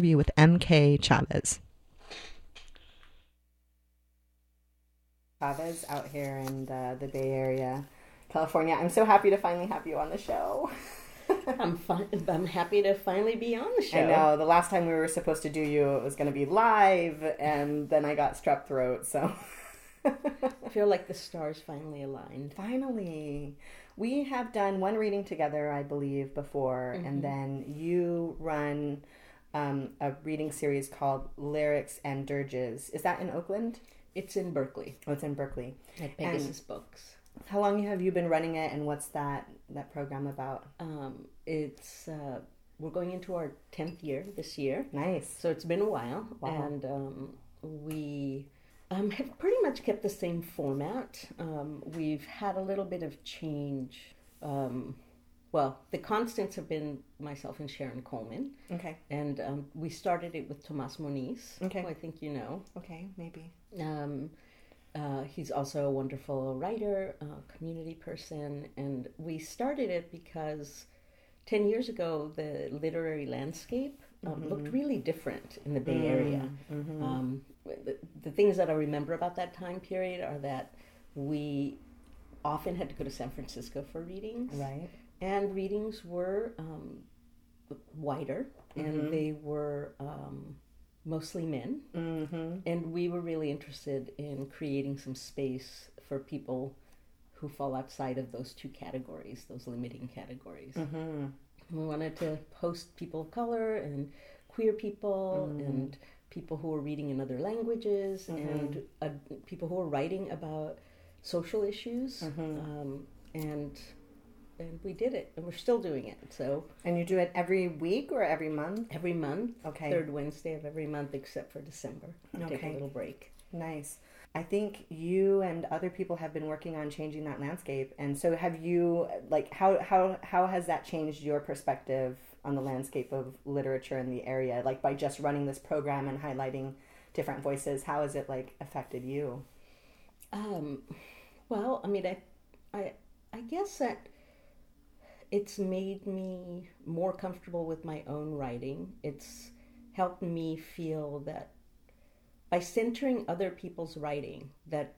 interview with MK Chavez. Chavez out here in uh, the Bay Area, California. I'm so happy to finally have you on the show. I'm fine. I'm happy to finally be on the show. I know. The last time we were supposed to do you, it was going to be live, and then I got strep throat. So I feel like the stars finally aligned. Finally, we have done one reading together, I believe, before, mm-hmm. and then you run um, a reading series called Lyrics and Dirges. Is that in Oakland? It's in Berkeley. Oh, it's in Berkeley. At Pegasus and Books. How long have you been running it, and what's that that program about? Um, it's uh, we're going into our tenth year this year. Nice. So it's been a while, wow. and um, we um, have pretty much kept the same format. Um, we've had a little bit of change. Um, well, the constants have been myself and Sharon Coleman. Okay. And um, we started it with Tomas Moniz. Okay. I think you know. Okay, maybe. Um, uh, he's also a wonderful writer, uh, community person, and we started it because 10 years ago the literary landscape um, mm-hmm. looked really different in the Bay Area. Mm-hmm. Um, the, the things that I remember about that time period are that we often had to go to San Francisco for readings. Right. And readings were um, wider and mm-hmm. they were um, mostly men. Mm-hmm. And we were really interested in creating some space for people who fall outside of those two categories, those limiting categories. Mm-hmm. We wanted to host people of color and queer people mm-hmm. and people who were reading in other languages mm-hmm. and uh, people who were writing about social issues. Mm-hmm. Um, and and we did it and we're still doing it so. And you do it every week or every month? Every month. Okay. Third wednesday of every month except for december. We okay. take a little break. Nice. I think you and other people have been working on changing that landscape and so have you like how how how has that changed your perspective on the landscape of literature in the area like by just running this program and highlighting different voices? How has it like affected you? Um well i mean i i i guess that it's made me more comfortable with my own writing. It's helped me feel that by centering other people's writing, that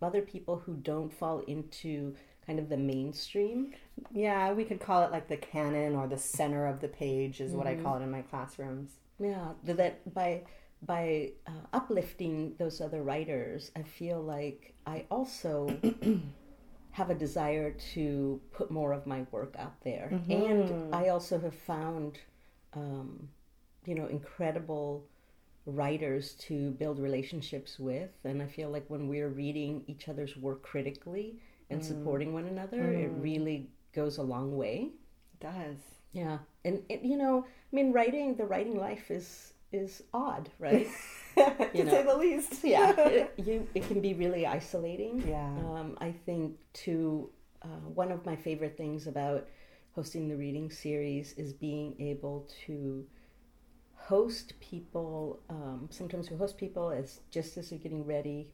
other people who don't fall into kind of the mainstream. Yeah, we could call it like the canon or the center of the page is mm-hmm. what I mm-hmm. call it in my classrooms. Yeah, that by by uh, uplifting those other writers, I feel like I also have a desire to put more of my work out there. Mm-hmm. And I also have found, um, you know, incredible writers to build relationships with. And I feel like when we're reading each other's work critically and mm. supporting one another, mm. it really goes a long way. It does. Yeah. And, it, you know, I mean, writing, the writing life is is odd, right? to know, say the least. yeah, it, you it can be really isolating. Yeah. Um, I think too. Uh, one of my favorite things about hosting the reading series is being able to host people. Um, sometimes we host people as just as they're getting ready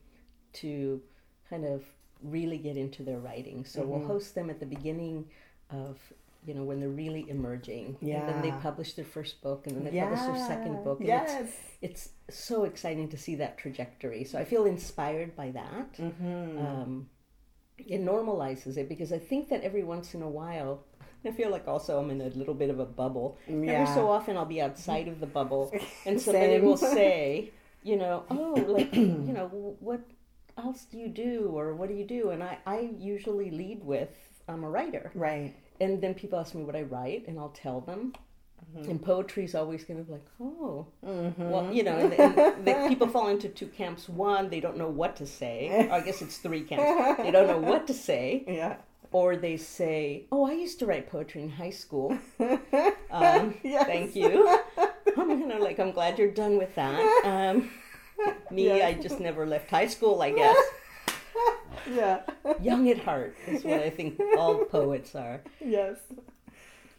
to kind of really get into their writing. So mm-hmm. we'll host them at the beginning of you know, when they're really emerging. Yeah. And then they publish their first book and then they yeah. publish their second book. And yes. It's, it's so exciting to see that trajectory. So I feel inspired by that. Mm-hmm. Um, it normalizes it because I think that every once in a while, I feel like also I'm in a little bit of a bubble. Yeah. Every so often I'll be outside of the bubble and somebody will say, you know, oh, like, you know, what else do you do or what do you do? And I, I usually lead with, I'm a writer. Right and then people ask me what I write, and I'll tell them. Mm-hmm. And poetry is always kind of like, oh, mm-hmm. well, you know, and, and the people fall into two camps. One, they don't know what to say. I guess it's three camps. They don't know what to say. Yeah. Or they say, oh, I used to write poetry in high school. Um, yes. Thank you. I'm kind of like, I'm glad you're done with that. Um, me, yes. I just never left high school, I guess yeah. Young at heart is what I think all poets are. Yes.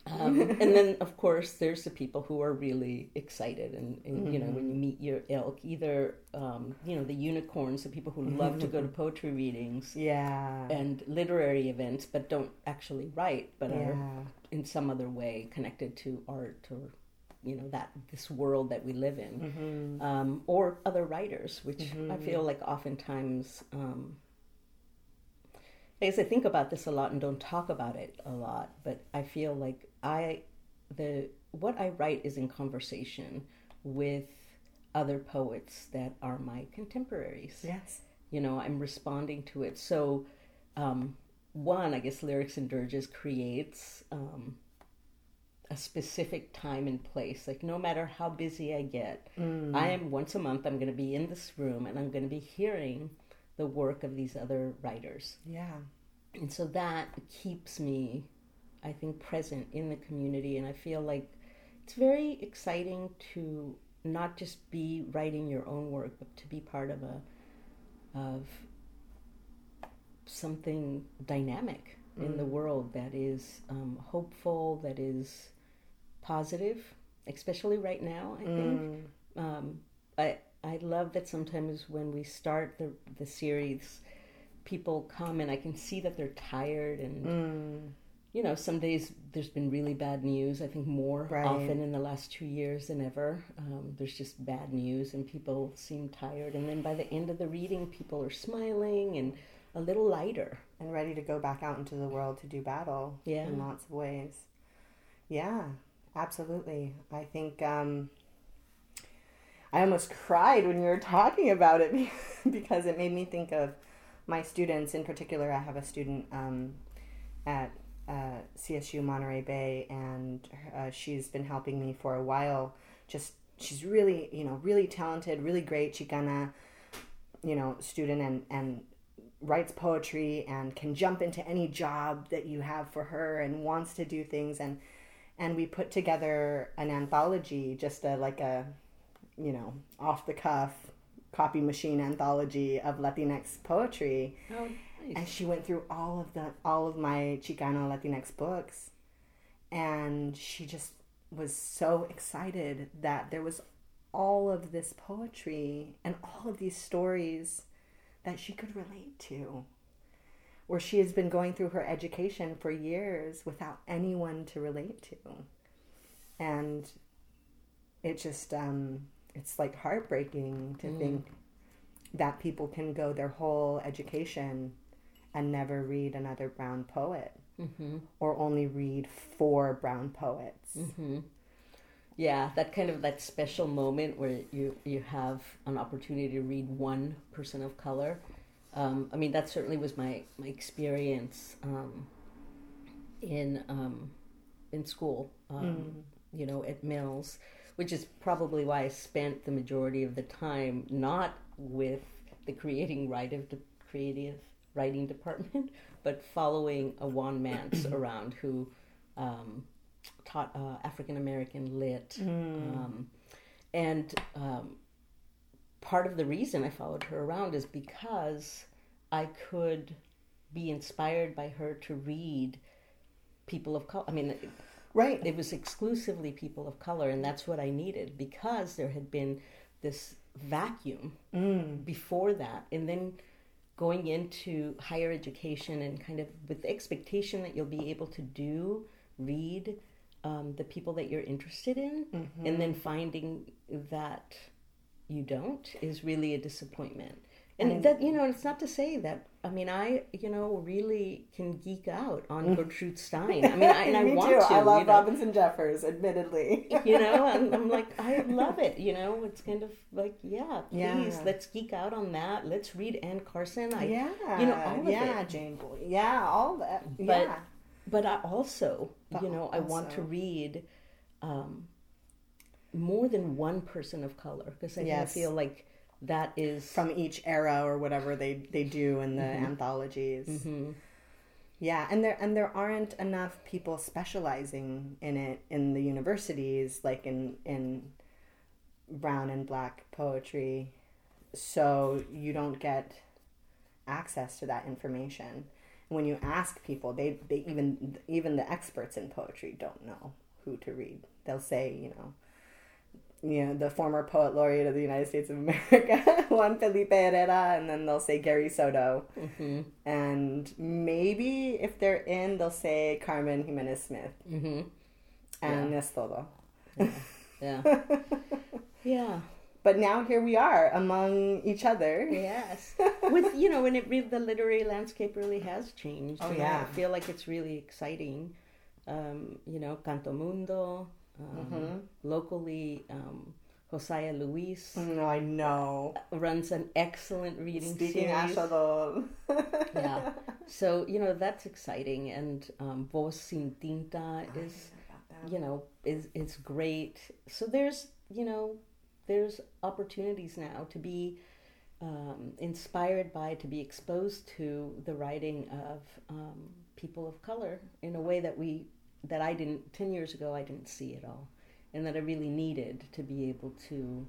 Um, and then, of course, there's the people who are really excited, and, and mm-hmm. you know, when you meet your ilk, either um, you know the unicorns, the people who love to go to poetry readings, yeah, and literary events, but don't actually write, but yeah. are in some other way connected to art or you know that this world that we live in, um, or other writers, which I feel like oftentimes. I guess I think about this a lot and don't talk about it a lot, but I feel like I the what I write is in conversation with other poets that are my contemporaries. Yes. You know, I'm responding to it. So, um, one, I guess Lyrics and Dirges creates um, a specific time and place. Like, no matter how busy I get, I am once a month, I'm going to be in this room and I'm going to be hearing the work of these other writers. Yeah. And so that keeps me, I think, present in the community. And I feel like it's very exciting to not just be writing your own work, but to be part of a of something dynamic in the world that is um, hopeful, that is positive, especially right now. I think um, I I love that sometimes when we start the the series, people come and I can see that they're tired and you know some days there's been really bad news. I think more Right. often in the last two years than ever. Um, there's just bad news and people seem tired. And then by the end of the reading, people are smiling and a little lighter. And ready to go back out into the world to do battle Yeah. in lots of ways. Yeah, absolutely. I think um, I almost cried when you were talking about it because it made me think of my students. In particular, I have a student um, at uh, CSU Monterey Bay, and uh, she's been helping me for a while. Just she's really, you know, really talented, really great Chicana, you know, student, and and writes poetry and can jump into any job that you have for her and wants to do things and and we put together an anthology just a like a you know off the cuff copy machine anthology of latinx poetry. Oh, and she went through all of the all of my chicano latinx books. And she just was so excited that there was all of this poetry and all of these stories that she could relate to where she has been going through her education for years without anyone to relate to. And it just um it's like heartbreaking to think that people can go their whole education and never read another brown poet Mm-hmm. or only read four brown poets Yeah, that kind of that special moment where you you have an opportunity to read one person of color. Um, I mean, that certainly was my my experience um, in um, in school. Um, You know, at Mills, which is probably why I spent the majority of the time not with the creating writing de- creative writing department, but following Ajuan Mance around who. Um, taught uh, African American lit, um, and um, part of the reason I followed her around is because I could be inspired by her to read people of color. I mean, right. It was exclusively people of color, and that's what I needed because there had been this vacuum before that, and then going into higher education and kind of with the expectation that you'll be able to do read um, the people that you're interested in, and then finding that you don't is really a disappointment. And that you know, it's not to say that I mean I you know really can geek out on Gertrude Stein. I mean, I, and I Me want too. to. I love you know? Robinson Jeffers, admittedly. you know and i'm like i love it you know it's kind of like yeah please Yeah. let's geek out on that let's read anne carson i yeah, you know all of yeah, it Jane Boy, yeah, all that, But- yeah, but i also But you know i want to read um, more than one person of color because I, Yes. feel like that is from each era or whatever they they do in the Mm-hmm. anthologies. Yeah, and there and there aren't enough people specializing in it in the universities, like in in brown and black poetry, so you don't get access to that information. When you ask people, they they even even the experts in poetry don't know who to read. They'll say, you know, you know, the former poet laureate of the United States of America, Juan Felipe Herrera, and then they'll say Gary Soto. Mm-hmm. And maybe if they're in, they'll say Carmen Giménez Smith. hmm And es todo. Yeah. yeah. But now here we are among each other. Yes. With you know, when it really, the literary landscape really has changed. Oh, yeah. I feel like it's really exciting. Um, you know, Canto Mundo, um, Mm-hmm. locally, um, Josiah Luis No, I know. runs an excellent reading Speaking series. Yeah. So you know that's exciting, and um, Voz Sin Tinta is you know is is great. So there's you know there's opportunities now to be um, inspired by to be exposed to the writing of um, people of color in a way that we that I didn't ten years ago I didn't see at all, and that I really needed to be able to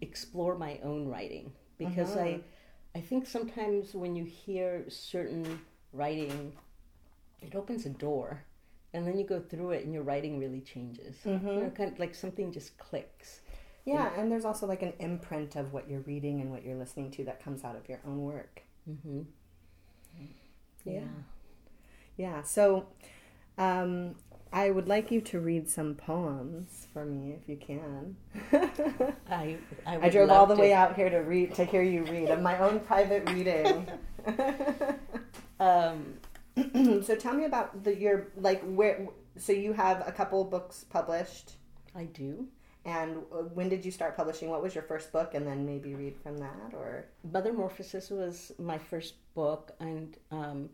explore my own writing because I I think sometimes when you hear certain writing, it opens a door, and then you go through it, and your writing really changes. You know, kind of like something just clicks. Yeah, and there's also like an imprint of what you're reading and what you're listening to that comes out of your own work. Mm-hmm. Yeah. Yeah. So, um, I would like you to read some poems for me if you can. I I, I drove all the to. way out here to read to hear you read of my own private reading. Um, so tell me about the your like where so you have a couple books published I do. and uh, when did you start publishing what was your first book and then maybe read from that or Mother Morphosis was my first book, and um,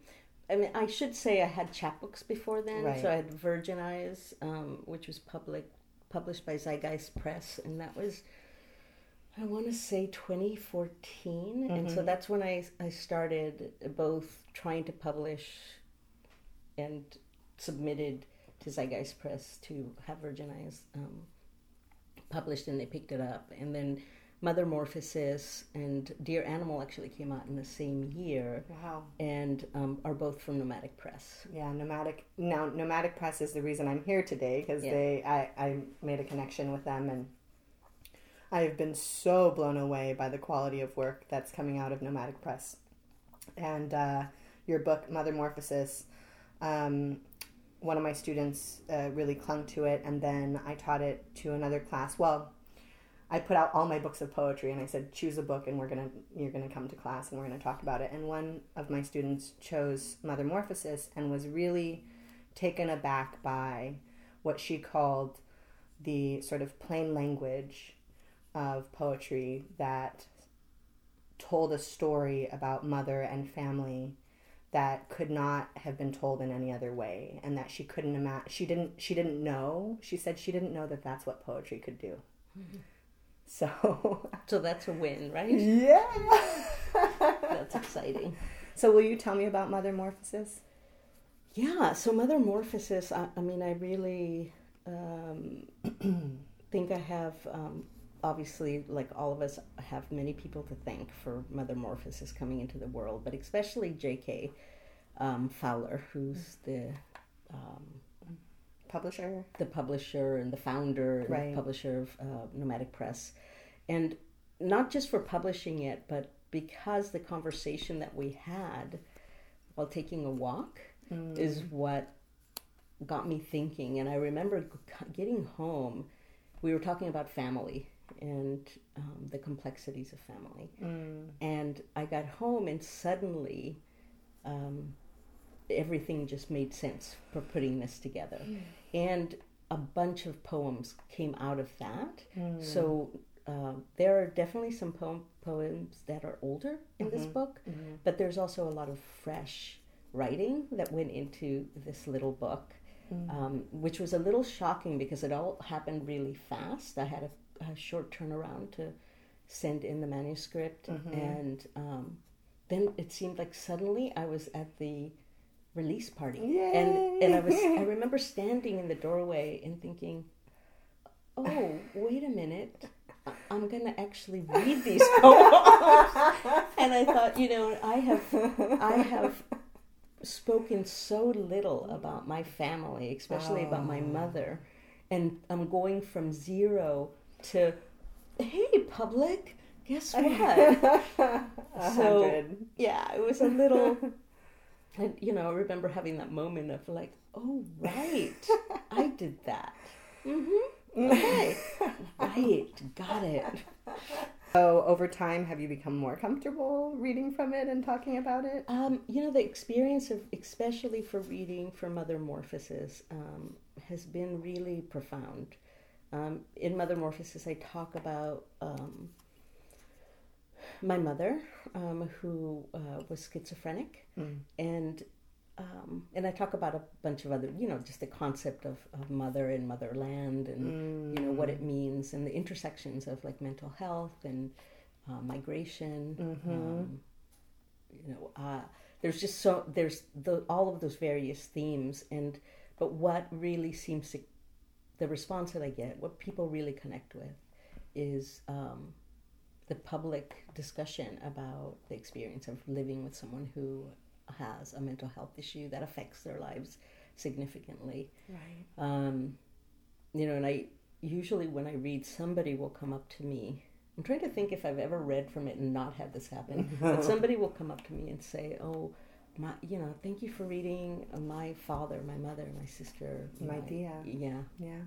I mean, I should say I had chapbooks before then. Right. So I had Virgin Eyes, um, which was public published by Zeitgeist Press, and that was, I want to say, 2014, and so that's when I I started both trying to publish and submitted to Zeitgeist Press to have Virgin Eyes um, published, and they picked it up, and then. Mother Morphosis and Dear Animal actually came out in the same year wow and um, are both from Nomadic Press. yeah nomadic now nomadic press is the reason i'm here today because Yeah. they I, I made a connection with them and i've been so blown away by the quality of work that's coming out of nomadic press and uh, your book mother morphosis um, one of my students uh, really clung to it and then i taught it to another class well i put out all my books of poetry and i said choose a book and we're gonna you're gonna come to class and we're gonna talk about it. And one of my students chose mother morphosis and was really taken aback by what she called the sort of plain language of poetry that told a story about mother and family that could not have been told in any other way and that she couldn't imagine she didn't she didn't know she said she didn't know that that's what poetry could do mm-hmm. So So that's a win, right? yeah That's exciting. so will you tell me about mother morphosis Yeah, so Mother Morphosis, I, I mean, I really um, think I have, um, obviously, like all of us, have many people to thank for Mother Morphosis coming into the world, but especially J.K. Um, Fowler, who's the um, publisher the publisher and the founder and Right. the publisher of uh, Nomadic Press. And not just for publishing it, but because the conversation that we had while taking a walk is what got me thinking. And I remember getting home, we were talking about family and um, the complexities of family. And I got home, and suddenly, um, everything just made sense for putting this together. And a bunch of poems came out of that. So uh, there are definitely some poem, poems that are older in this book, but there's also a lot of fresh writing that went into this little book, um, which was a little shocking because it all happened really fast. I had a, a short turnaround to send in the manuscript, and um, then it seemed like suddenly I was at the release party, and and I was I remember standing in the doorway and thinking, oh wait a minute. I'm gonna actually read these poems, and I thought, you know, I have, I have spoken so little about my family, especially about my mother, and I'm going from zero to, hey, public, guess what? So- yeah, it was a little. And you know, I remember having that moment of like, oh right, I did that. Mm-hmm. Okay. right. Got it. So over time, have you become more comfortable reading from it and talking about it? Um, you know, the experience of, especially for reading for Mother Morphosis, um, has been really profound. Um, in Mother Morphosis, I talk about um, my mother, um, who uh, was schizophrenic, Mm. and um, and I talk about a bunch of other, you know, just the concept of, of mother and motherland, and you know what it means, and the intersections of like mental health and uh, migration. Um, you know, uh, there's just so there's the, all of those various themes, and but what really seems to the response that I get, what people really connect with, is um, the public discussion about the experience of living with someone who has a mental health issue that affects their lives significantly. Right. Um, you know, and I usually when I read, somebody will come up to me. I'm trying to think if I've ever read from it and not had this happen, but somebody will come up to me and say, "Oh, my, you know, thank you for reading uh, my father, my mother, my sister, My Dia. Yeah, Yeah.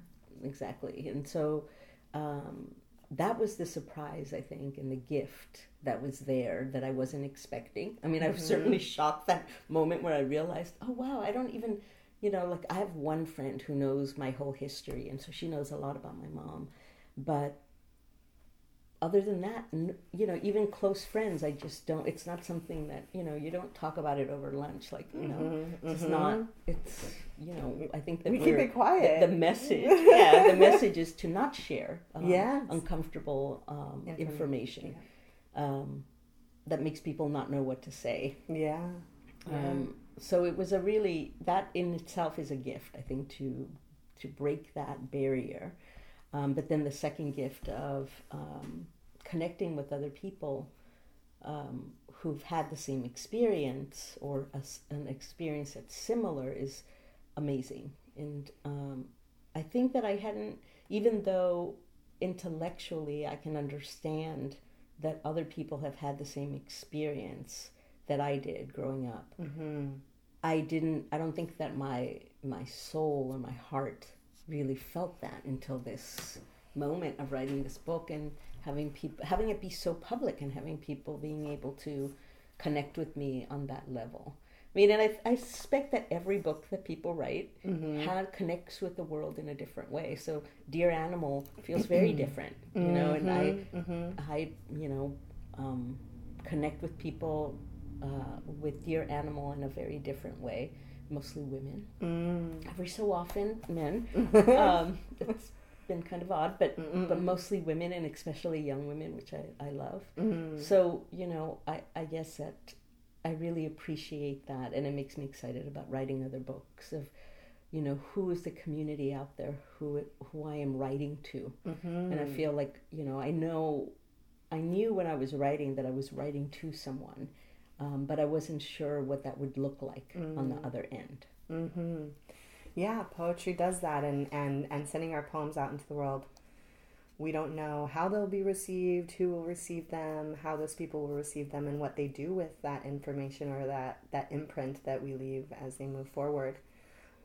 exactly. And so um, that was the surprise, I think, and the gift that was there that I wasn't expecting. I mean, I was mm-hmm. certainly shocked that moment where I realized, oh, wow, I don't even, you know, like I have one friend who knows my whole history, and so she knows a lot about my mom. But other than that, you know, even close friends, I just don't, it's not something that, you know, you don't talk about it over lunch. Like, you know, it's just not, it's, you know, I think that We keep it quiet. the, the message yeah the message is to not share um, Yes. uncomfortable um, Inform- information um, that makes people not know what to say Yeah. um, so it was a really that in itself is a gift i think to to break that barrier um, but then the second gift of um, connecting with other people um, who've had the same experience or a an experience that's similar is amazing. And um, I think that I hadn't, even though intellectually I can understand that other people have had the same experience that I did growing up. Mm-hmm. I didn't. I don't think that my my soul or my heart really felt that until this moment of writing this book and having people having it be so public and having people being able to connect with me on that level. I mean, and I, I suspect that every book that people write had, connects with the world in a different way. So, Dear Animal feels very different, you know, and I, I, you know, um, connect with people uh, with Dear Animal in a very different way, mostly women. Mm. Every so often, men. um, it's been kind of odd, but but mostly women, and especially young women, which I, I love. Mm. So you know, I, I guess that I really appreciate that, and it makes me excited about writing other books of, you know, who is the community out there who who I am writing to, Mm-hmm. and I feel like you know I know, I knew when I was writing that I was writing to someone, um, but I wasn't sure what that would look like on the other end. Mm-hmm. Yeah, poetry does that, and, and, and sending our poems out into the world. We don't know how they'll be received, who will receive them, how those people will receive them, and what they do with that information or that, that imprint that we leave as they move forward.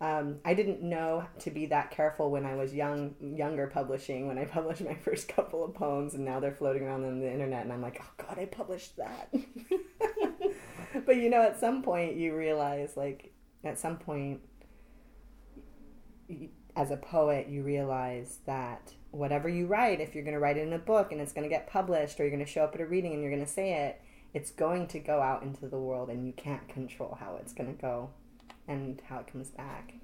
Um, I didn't know to be that careful when I was young, younger publishing. When I published my first couple of poems, and now they're floating around on the internet, and I'm like, oh God, I published that. but you know, at some point, you realize, like, at some point, as a poet, you realize that whatever you write, if you're going to write it in a book and it's going to get published, or you're going to show up at a reading and you're going to say it, it's going to go out into the world, and you can't control how it's going to go and how it comes back.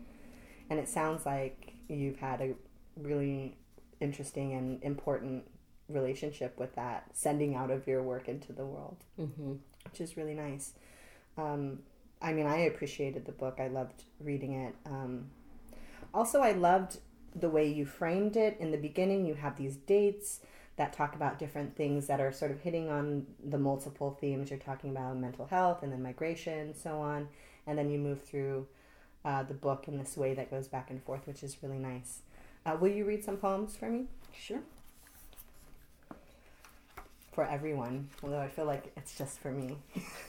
And it sounds like you've had a really interesting and important relationship with that, sending out of your work into the world, hmm which is really nice. Um, I mean, I appreciated the book. I loved reading it. Um, also, I loved the way you framed it. In the beginning, you have these dates that talk about different things that are sort of hitting on the multiple themes you're talking about mental health and then migration and so on. And then you move through uh, the book in this way that goes back and forth, which is really nice. Uh, will you read some poems for me? Sure for everyone, although I feel like it's just for me. so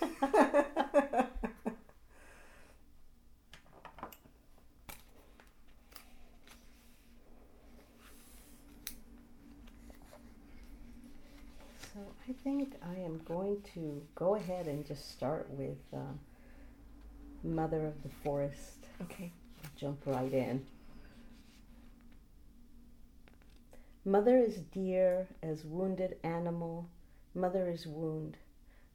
I think I am going to go ahead and just start with uh, Mother of the Forest. Okay. Jump right in. Mother is dear as wounded animal Mother is wound.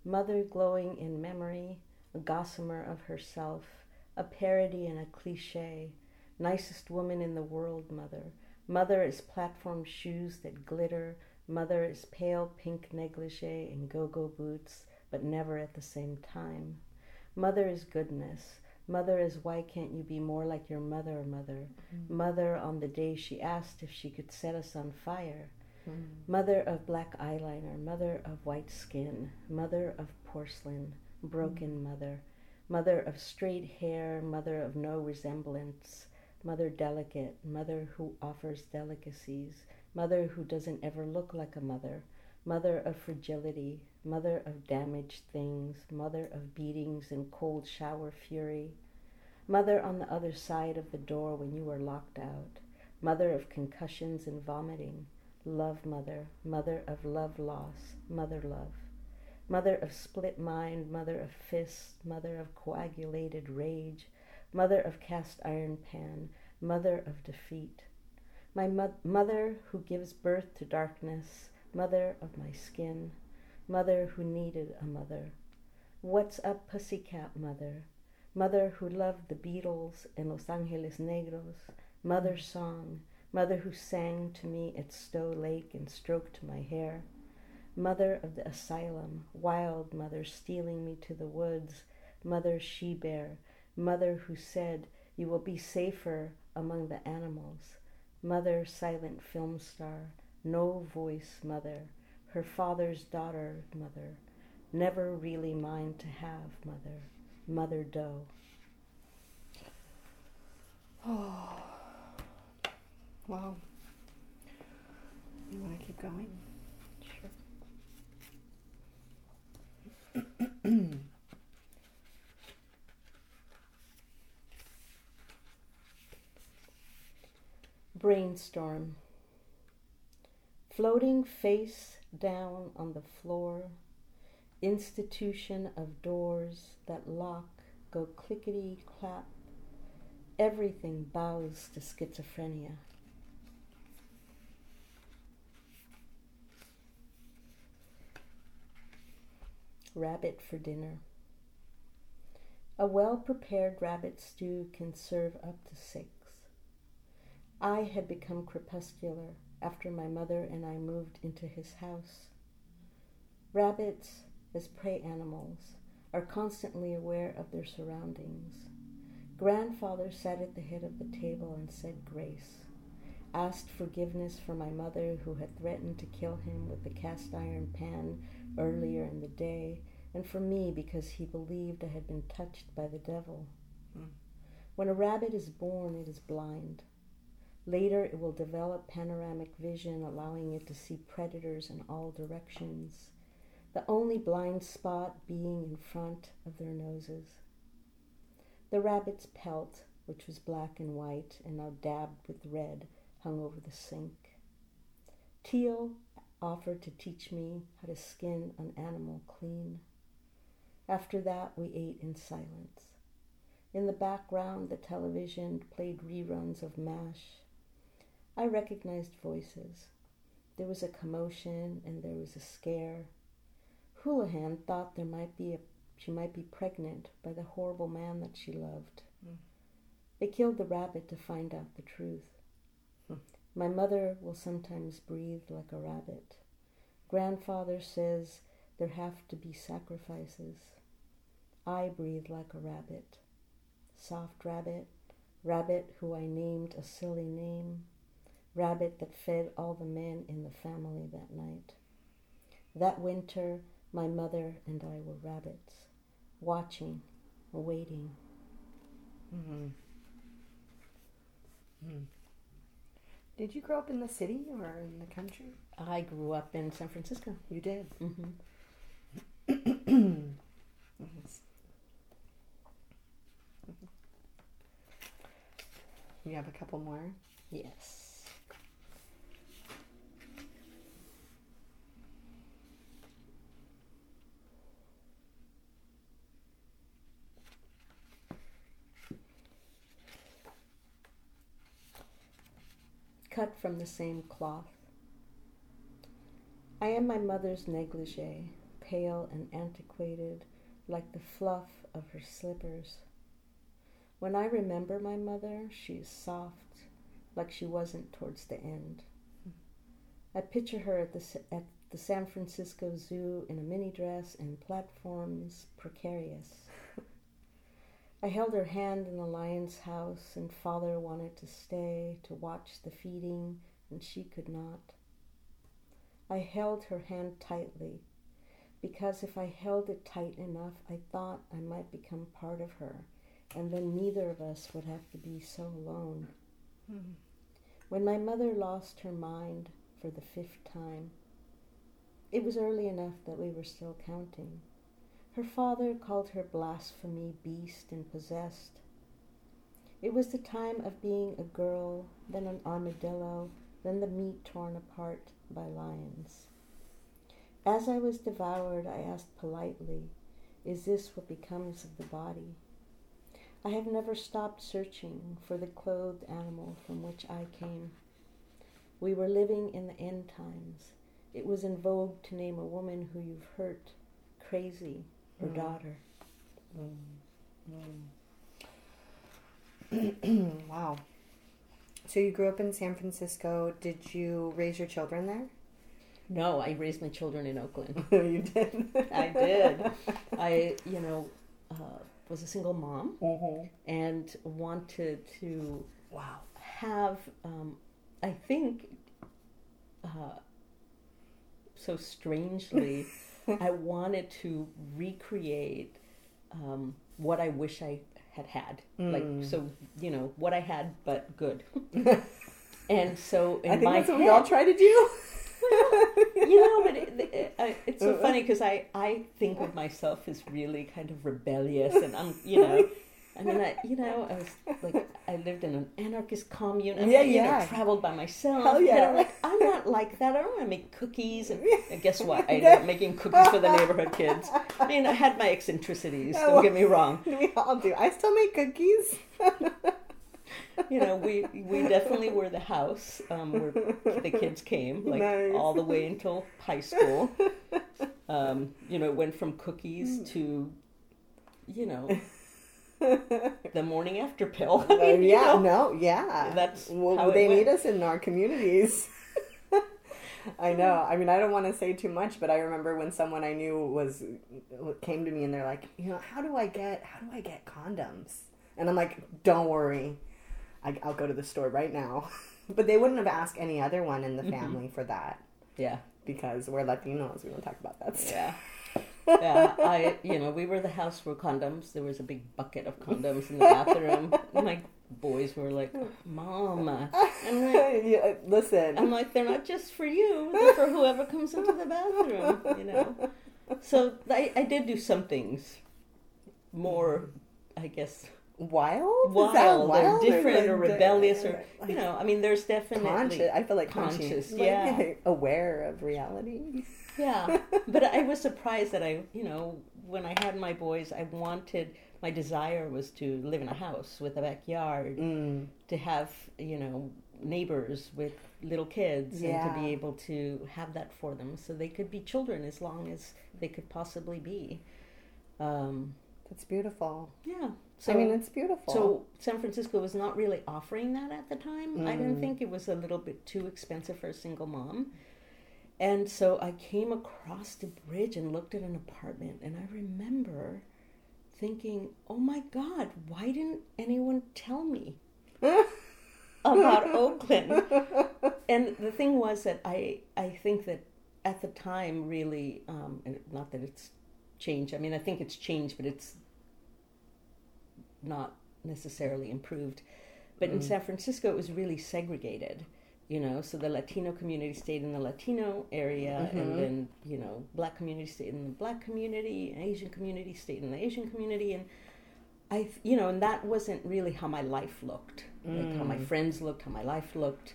Mother glowing in memory, a gossamer of herself, a parody and a cliche. Nicest woman in the world, mother. Mother is platform shoes that glitter. Mother is pale pink negligee and go go boots, but never at the same time. Mother is goodness. Mother is why can't you be more like your mother, mother? Mm-hmm. Mother on the day she asked if she could set us on fire. Mm-hmm. Mother of black eyeliner, mother of white skin, mother of porcelain, broken mm-hmm. mother, mother of straight hair, mother of no resemblance, mother delicate, mother who offers delicacies, mother who doesn't ever look like a mother, mother of fragility, mother of damaged things, mother of beatings and cold shower fury, mother on the other side of the door when you were locked out, mother of concussions and vomiting, love mother, mother of love loss, mother love, mother of split mind, mother of fist, mother of coagulated rage, mother of cast iron pan, mother of defeat, my mo- mother who gives birth to darkness, mother of my skin, mother who needed a mother. What's up, pussycat mother? Mother who loved the Beatles and Los Angeles Negros, mother song, mother who sang to me at Stow Lake and stroked my hair, mother of the asylum, wild mother stealing me to the woods, mother she bear, mother who said, You will be safer among the animals, mother silent film star, no voice mother, her father's daughter mother, never really mine to have mother, mother doe. Oh, wow. You want to keep going? Sure. Brainstorm. Floating face down on the floor, institution of doors that lock go clickety clap. Everything bows to schizophrenia. Rabbit for dinner. A well prepared rabbit stew can serve up to six. I had become crepuscular after my mother and I moved into his house. Rabbits, as prey animals, are constantly aware of their surroundings. Grandfather sat at the head of the table and said grace, asked forgiveness for my mother who had threatened to kill him with the cast iron pan earlier in the day, and for me because he believed I had been touched by the devil. Hmm. When a rabbit is born, it is blind. Later, it will develop panoramic vision, allowing it to see predators in all directions, the only blind spot being in front of their noses. The rabbit's pelt, which was black and white and now dabbed with red, hung over the sink. Teal offered to teach me how to skin an animal clean. After that, we ate in silence. In the background, the television played reruns of MASH I recognized voices. There was a commotion and there was a scare. Houlihan thought there might be a she might be pregnant by the horrible man that she loved. Mm. They killed the rabbit to find out the truth. My mother will sometimes breathe like a rabbit. Grandfather says there have to be sacrifices. I breathe like a rabbit. Soft rabbit, rabbit who I named a silly name rabbit that fed all the men in the family that night. That winter, my mother and I were rabbits, watching, waiting. Mm-hmm. Mm. Did you grow up in the city or in the country? I grew up in San Francisco. You did? Mm-hmm. You have a couple more? Yes. Cut from the same cloth. I am my mother's negligee, pale and antiquated, like the fluff of her slippers. When I remember my mother, she is soft, like she wasn't towards the end. I picture her at the, at the San Francisco Zoo in a mini dress and platforms precarious. I held her hand in the lion's house, and father wanted to stay to watch the feeding, and she could not. I held her hand tightly, because if I held it tight enough, I thought I might become part of her, and then neither of us would have to be so alone. Mm-hmm. When my mother lost her mind for the fifth time, it was early enough that we were still counting. Her father called her blasphemy, beast, and possessed. It was the time of being a girl, then an armadillo, then the meat torn apart by lions. As I was devoured, I asked politely, Is this what becomes of the body? I have never stopped searching for the clothed animal from which I came. We were living in the end times. It was in vogue to name a woman who you've hurt crazy, her mm. daughter. Mm. wow. So you grew up in San Francisco. Did you raise your children there? No, I raised my children in Oakland. you did. I did. I, you know, uh, was a single mom mm-hmm. and wanted to wow have. Um, I think. Uh, so strangely I wanted to recreate um, what I wish I had had. Mm. Like so, you know, what I had, but good. and so in I think my that's head, what we all try to do. you know, but it, it, it, it's so funny because I I think of myself as really kind of rebellious, and I'm you know I mean, I, you know, I was like, I lived in an anarchist commune. and yeah, you yeah. Know, traveled by myself. Hell yeah. And I'm like, I'm not like that. I don't want to make cookies. And, and guess what? I ended up making cookies for the neighborhood kids. I mean, I had my eccentricities. Don't get me wrong. We all do. I still make cookies. you know, we we definitely were the house um, where the kids came, like nice. all the way until high school. Um, you know, it went from cookies to, you know, the morning after pill. I mean, yeah, know, no, yeah. That's well, they need us in our communities. I know. I mean, I don't want to say too much, but I remember when someone I knew was came to me and they're like, you know, how do I get how do I get condoms? And I'm like, don't worry, I, will go to the store right now. but they wouldn't have asked any other one in the mm-hmm. family mm-hmm. for that. Yeah, because we're Latinos, we don't talk about that stuff. Yeah yeah, I, you know, we were the house for condoms. There was a big bucket of condoms in the bathroom. My boys were like, "Mom," I'm like, yeah, "Listen." I'm like, "They're not just for you. They're for whoever comes into the bathroom." You know. So I, I did do some things more, I guess, wild, wild, wild or different or, or rebellious or like, you know. I mean, there's definitely conscious. I feel like conscious, like, yeah, aware of reality. Yeah, but I was surprised that I, you know, when I had my boys, I wanted my desire was to live in a house with a backyard, mm. to have you know neighbors with little kids, yeah. and to be able to have that for them, so they could be children as long as they could possibly be. Um, That's beautiful. Yeah. So, I mean, it's beautiful. So San Francisco was not really offering that at the time. Mm. I didn't mm. think it was a little bit too expensive for a single mom. And so I came across the bridge and looked at an apartment, and I remember thinking, oh my God, why didn't anyone tell me about Oakland? And the thing was that I, I think that at the time, really, um, not that it's changed, I mean, I think it's changed, but it's not necessarily improved. But mm. in San Francisco, it was really segregated you know so the latino community stayed in the latino area mm-hmm. and then you know black community stayed in the black community asian community stayed in the asian community and i you know and that wasn't really how my life looked mm. like how my mm. friends looked how my life looked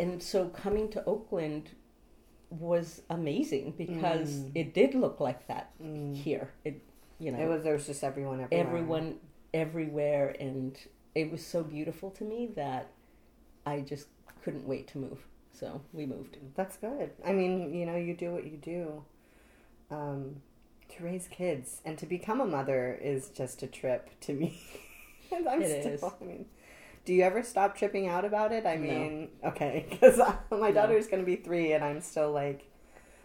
and so coming to oakland was amazing because mm. it did look like that mm. here it you know it was there was just everyone everywhere. everyone everywhere and it was so beautiful to me that i just couldn't wait to move. So we moved. That's good. I mean, you know, you do what you do. Um, to raise kids and to become a mother is just a trip to me. I'm It still, is. I mean, do you ever stop tripping out about it? I No. mean, okay, because my No. daughter's going to be three, and I'm still like,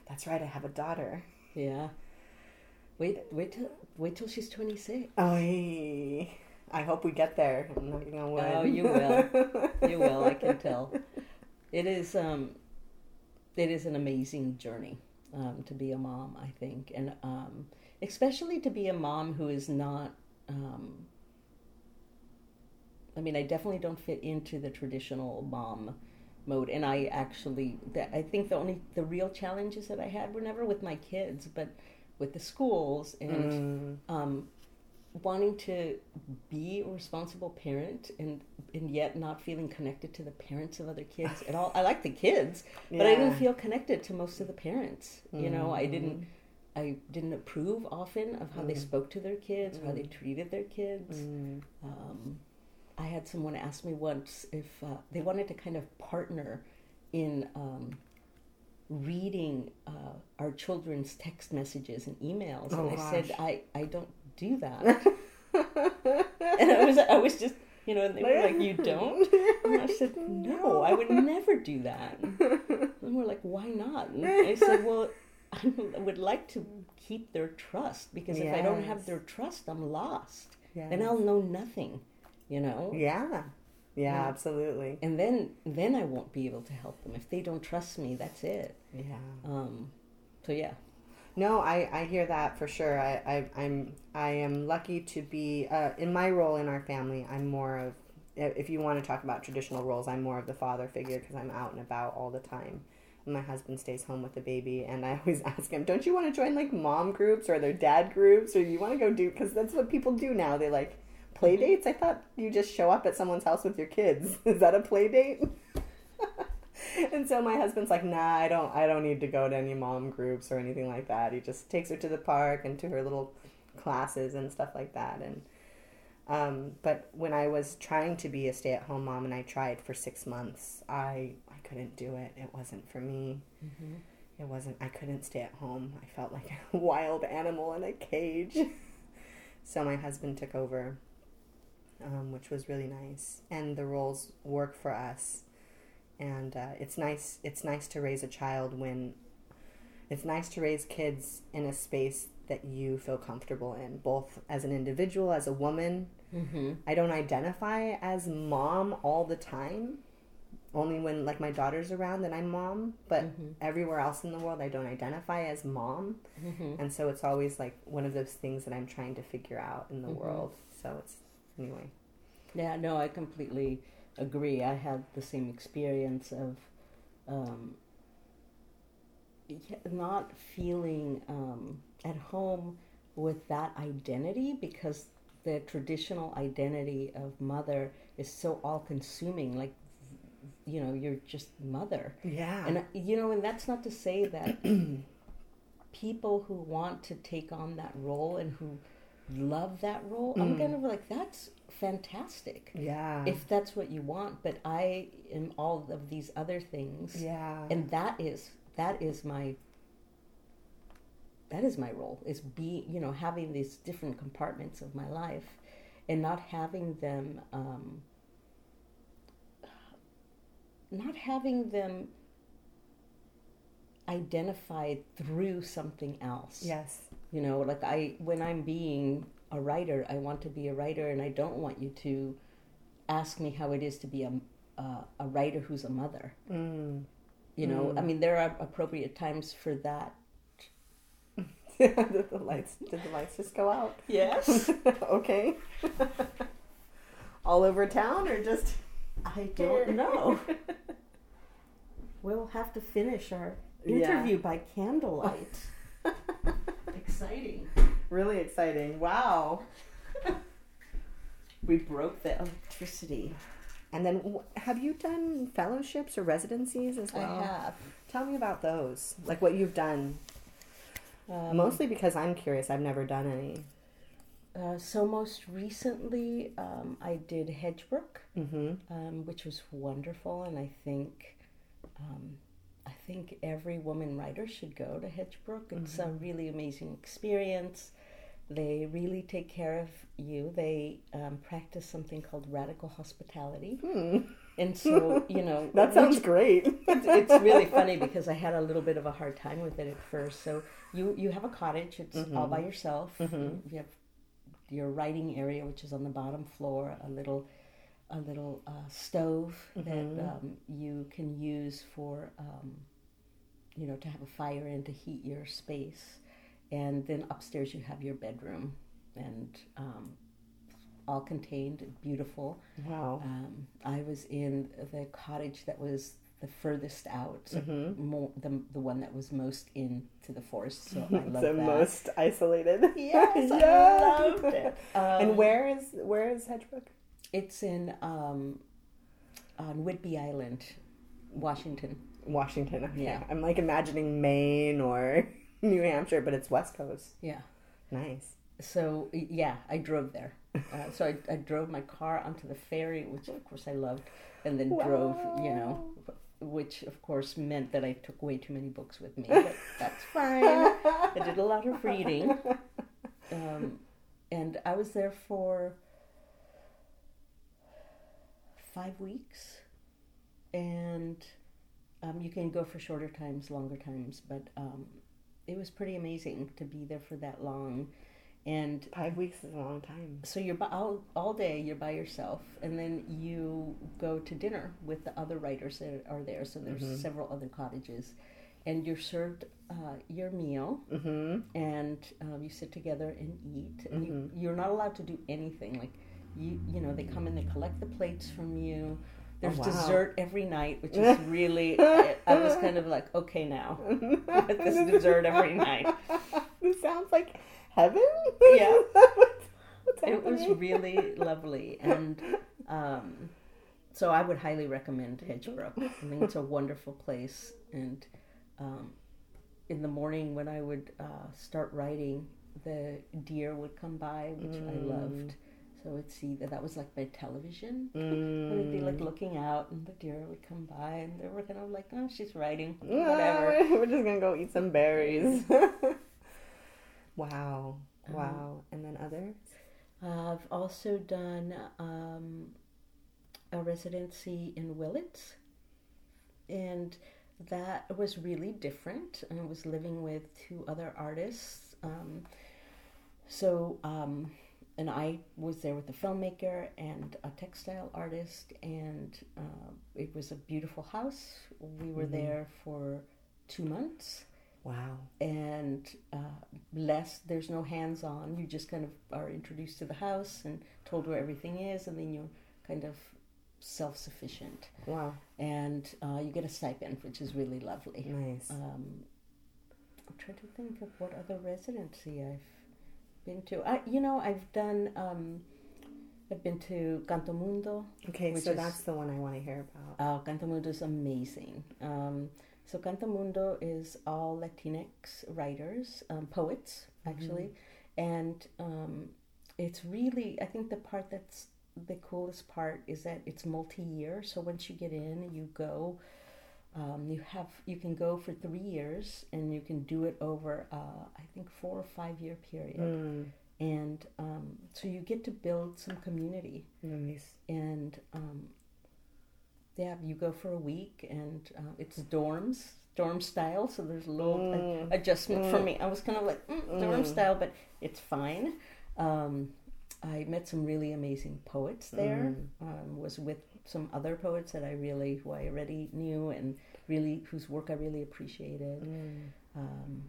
that's right, I have a daughter. Yeah. Wait, wait till wait till she's twenty six. Oh, I hope we get there. I'm not gonna wood. Oh, you will. You will. I can tell. It is. Um, it is an amazing journey um, to be a mom. I think, and um, especially to be a mom who is not. Um, I mean, I definitely don't fit into the traditional mom mode, and I actually, that I think the only the real challenges that I had were never with my kids, but with the schools and Mm, um, wanting to be a responsible parent and and yet not feeling connected to the parents of other kids at all. I like the kids, but I didn't feel connected to most of the parents. You know, I didn't Mm-hmm. I didn't approve often of how they spoke to their kids, how they treated their kids. mm, Um, I had someone ask me once if uh, they wanted to kind of partner in um, reading uh, our children's text messages and emails, Oh, and I said. I, I don't do that. and I was I was just you know, and they were like, "You don't?" And I said, "No, I would never do that." And we're like, "Why not?" And I said, "Well." I would like to keep their trust because if I don't have their trust, I'm lost yeah. then I'll know nothing, you know. Yeah. Yeah, Yeah. absolutely. And then then I won't be able to help them if they don't trust me. That's it. Yeah. Um, so yeah, No, I, I hear that for sure. I, I I'm I am lucky to be uh, in my role in our family. I'm more of if you want to talk about traditional roles, I'm more of the father figure because I'm out and about all the time. My husband stays home with the baby, and I always ask him, "Don't you want to join like mom groups or their dad groups, or you want to go do?" Because that's what people do now. They like play dates. I thought you just show up at someone's house with your kids. Is that a play date? and so my husband's like, nah, I don't, I don't need to go to any mom groups or anything like that. He just takes her to the park and to her little classes and stuff like that. And, um, but when I was trying to be a stay-at-home mom and I tried for six months, I, I couldn't do it. It wasn't for me. It wasn't. I couldn't stay at home. I felt like a wild animal in a cage. so my husband took over, um, which was really nice, and the roles work for us and uh, it's nice it's nice to raise a child when it's nice to raise kids in a space that you feel comfortable in both as an individual as a woman mm-hmm. i don't identify as mom all the time only when like my daughter's around then i'm mom but Mhm. everywhere else in the world i don't identify as mom Mm-hmm. and so it's always like one of those things that i'm trying to figure out in the Mhm. world so it's anyway yeah. No, I completely agree. I had the same experience of um, not feeling um, at home with that identity because the traditional identity of mother is so all-consuming. Like, you know, you're just mother. yeah And you know, and that's not to say that people who want to take on that role and who love that role, I'm Mm. kind of like that's fantastic yeah if that's what you want. But I am all of these other things, yeah and that is that is my that is my role is be you know having these different compartments of my life and not having them um, not having them identified through something else yes you know like i when i'm being a writer i want to be a writer and i don't want you to ask me how it is to be a, uh, a writer who's a mother mm. you know i Mm. mean there are appropriate times for that did the lights did the lights just go out? yes okay. All over town or just i don't know we'll have to finish our interview by candlelight exciting really exciting. Wow. we broke the electricity And then have you done fellowships or residencies as well? i have Tell me about those. Like what you've done. um, Mostly because I'm curious. I've never done any. Uh, so most recently, um, I did Hedgebrook, Mm-hmm. um, which was wonderful, and I think, um, think every woman writer should go to Hedgebrook. It's a really amazing experience. They really take care of you. They um, practice something called radical hospitality, and so you know Hmm. That which- sounds great. it's, it's really funny because I had a little bit of a hard time with it at first. So you you have a cottage; it's all by yourself. You have your writing area, which is on the bottom floor, a little a little uh, stove that um, you can use for um, you know to have a fire and to heat your space, and then upstairs you have your bedroom, and um, all contained, beautiful. Wow. Um, I was in the cottage that was the furthest out, so Mm-hmm. more, the, the one that was most into the forest. So I love the that. most isolated. Yes, Yeah. I loved it. Um, And where is where is Hedgebrook? It's in um, on Whidbey Island, Washington. Washington. Okay. Yeah. I'm like imagining Maine or New Hampshire, but it's West Coast. Yeah. Nice. So yeah, I drove there. Uh, so I, I drove my car onto the ferry, which of course I loved, and then drove. You know, which of course meant that I took way too many books with me. But that's fine. I did a lot of reading, um, and I was there for five weeks, and um, you can go for shorter times, longer times, but um, it was pretty amazing to be there for that long. And Five weeks is a long time. so you're by, all, all day you're by yourself and then you go to dinner with the other writers that are there. So there's several other cottages. And you're served uh, your meal. Mm-hmm. and um, you sit together and eat. And you, you're not allowed to do anything. Like you you know they come and they collect the plates from you there's wow. dessert every night which is really I, I was kind of like okay now this dessert every night This sounds like heaven. Yeah. It was really lovely and um, so i would highly recommend hedgebrook i mean, it's a wonderful place and um, in the morning when i would uh, start writing the deer would come by which i loved so it's see that that was like my television Mm. Would be like looking out and the deer would come by and they were kind of like oh she's writing whatever Ah, We're just gonna go eat some berries. wow. Wow. And then others? I've also done um, a residency in Willits, and that was really different. I was living with two other artists. Um, so, um, and I was there with a filmmaker and a textile artist, and uh, it was a beautiful house. We were there for two months Wow. and uh, less there's no hands on you just kind of are introduced to the house and told where everything is and then you're kind of self-sufficient Wow. and uh, you get a stipend which is really lovely Nice. um, i'm trying to think of what other residency i've been to I, you know i've done um, i've been to canto mundo Okay, so is- that's the one I want to hear about. Oh, Canto Mundo is amazing. Um, so Canto Mundo is all Latinx writers, um, poets actually, and um, it's really I think the part that's the coolest part is that it's multi-year. So once you get in, you go. Um, you have you can go for three years, and you can do it over uh, I think four or five year period, Mm. and um, so you get to build some community Nice. and um, yeah, you go for a week, and uh, it's dorms, dorm style. So there's a little Mm. a- adjustment for me. I was kind of like mm, dorm style, but it's fine. Um, I met some really amazing poets there. Um, was with some other poets that I really, who I already knew, and really whose work I really appreciated. Um,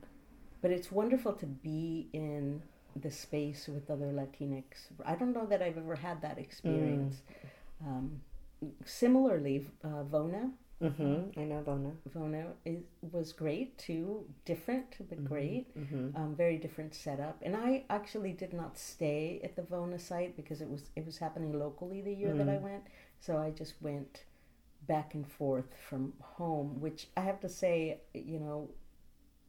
but it's wonderful to be in the space with other Latinx. I don't know that I've ever had that experience. Um, similarly, uh, Vona, Mm-hmm. I know Vona. Vona is, was great too, different but great. Mm-hmm. Um, very different setup. And I actually did not stay at the Vona site because it was it was happening locally the year that I went. So I just went back and forth from home, which I have to say, you know,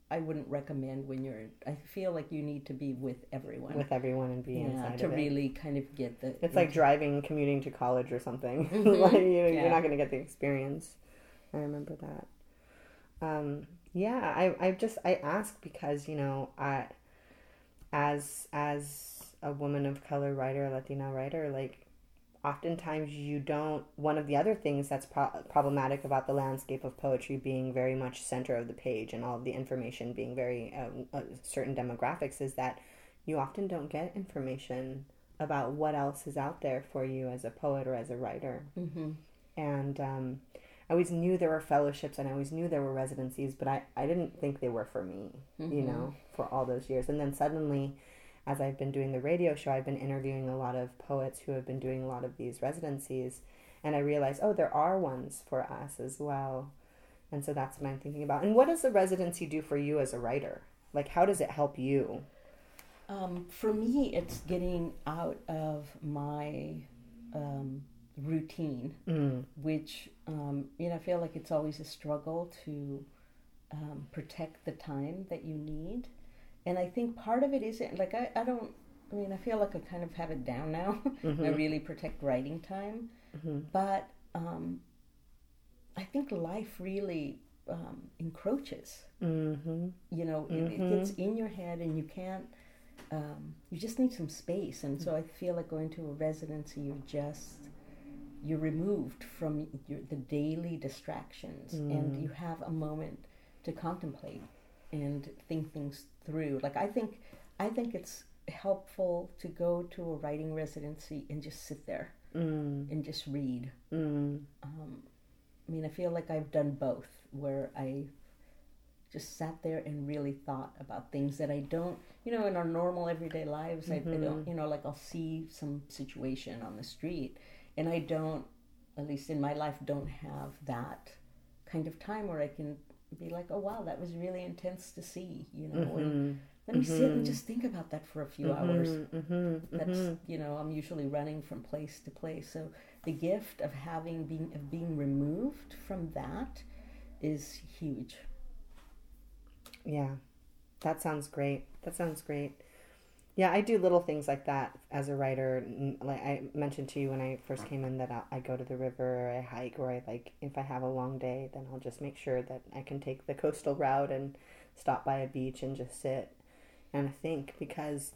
I wouldn't recommend when you're. I feel like you need to be with everyone. with everyone and be yeah, inside to of it. really kind of get the. It's like driving, commuting to college or something. Mhm. like, you, yeah. You're not going to get the experience. I remember that. Um, yeah, I, I just I ask because you know I, as as a woman of color writer, Latina writer, like oftentimes you don't. One of the other things that's pro- problematic about the landscape of poetry being very much center of the page and all of the information being very uh, uh, certain demographics is that you often don't get information about what else is out there for you as a poet or as a writer. hmm And um, I always knew there were fellowships and I always knew there were residencies, but I, I didn't think they were for me, you Mhm. know, for all those years. And then suddenly, as I've been doing the radio show, I've been interviewing a lot of poets who have been doing a lot of these residencies. And I realized, oh, there are ones for us as well. And so that's what I'm thinking about. And what does the residency do for you as a writer? Like, how does it help you? Um, for me, it's getting out of my um, routine, Mm. which um, you know I feel like it's always a struggle to um, protect the time that you need, and I think part of it isn't like I, I don't. I mean, I feel like I kind of have it down now. I really protect writing time, Mhm. but um, I think life really um, encroaches. Mm-hmm. you know it, it gets in your head and you can't um, you just need some space and so i feel like going to a residency you're just you're removed from your, the daily distractions and you have a moment to contemplate and think things through like i think i think it's helpful to go to a writing residency and just sit there Mm. and just read Mm. um, I mean, I feel like I've done both, where I just sat there and really thought about things that I don't, you know, in our normal everyday lives. I, I don't, you know, like I'll see some situation on the street, and I don't, at least in my life, don't have that kind of time where I can be like, oh wow, that was really intense to see, you know. And mm-hmm. let me sit and mm-hmm. just think about that for a few mm-hmm. hours Mm-hmm. that's you know i'm usually running from place to place so the gift of having being of being removed from that is huge Yeah, that sounds great. That sounds great. Yeah, I do little things like that as a writer. Like I mentioned to you when I first came in, that I go to the river, or I hike, or I like if I have a long day, then I'll just make sure that I can take the coastal route and stop by a beach and just sit and think because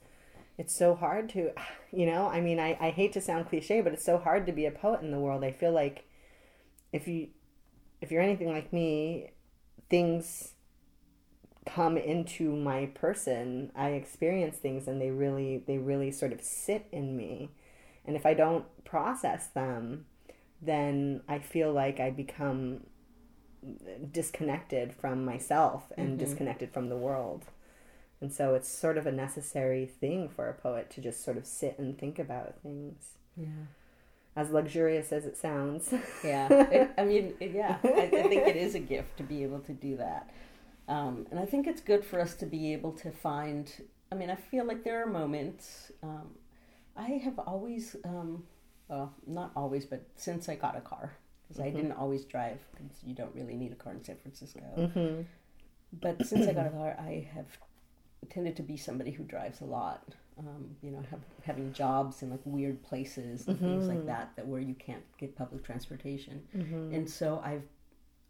it's so hard to, you know. I mean, I I hate to sound cliche, but it's so hard to be a poet in the world. I feel like if you if you're anything like me, things come into my person i experience things and they really they really sort of sit in me. And if i don't process them then i feel like i become disconnected from myself and mm-hmm. disconnected from the world. And so it's sort of a necessary thing for a poet to just sort of sit and think about things. Yeah. As luxurious as it sounds. Yeah. It- i mean yeah. I, I think it is a gift to be able to do that um, and i think it's good for us to be able to find i mean i feel like there are moments um, i have always um, well not always but since i got a car because i didn't always drive because you don't really need a car in san francisco mm-hmm. but since I got a car, I have tended to be somebody who drives a lot. Um, you know, have, having jobs in like weird places and things like that, that where you can't get public transportation. And so I've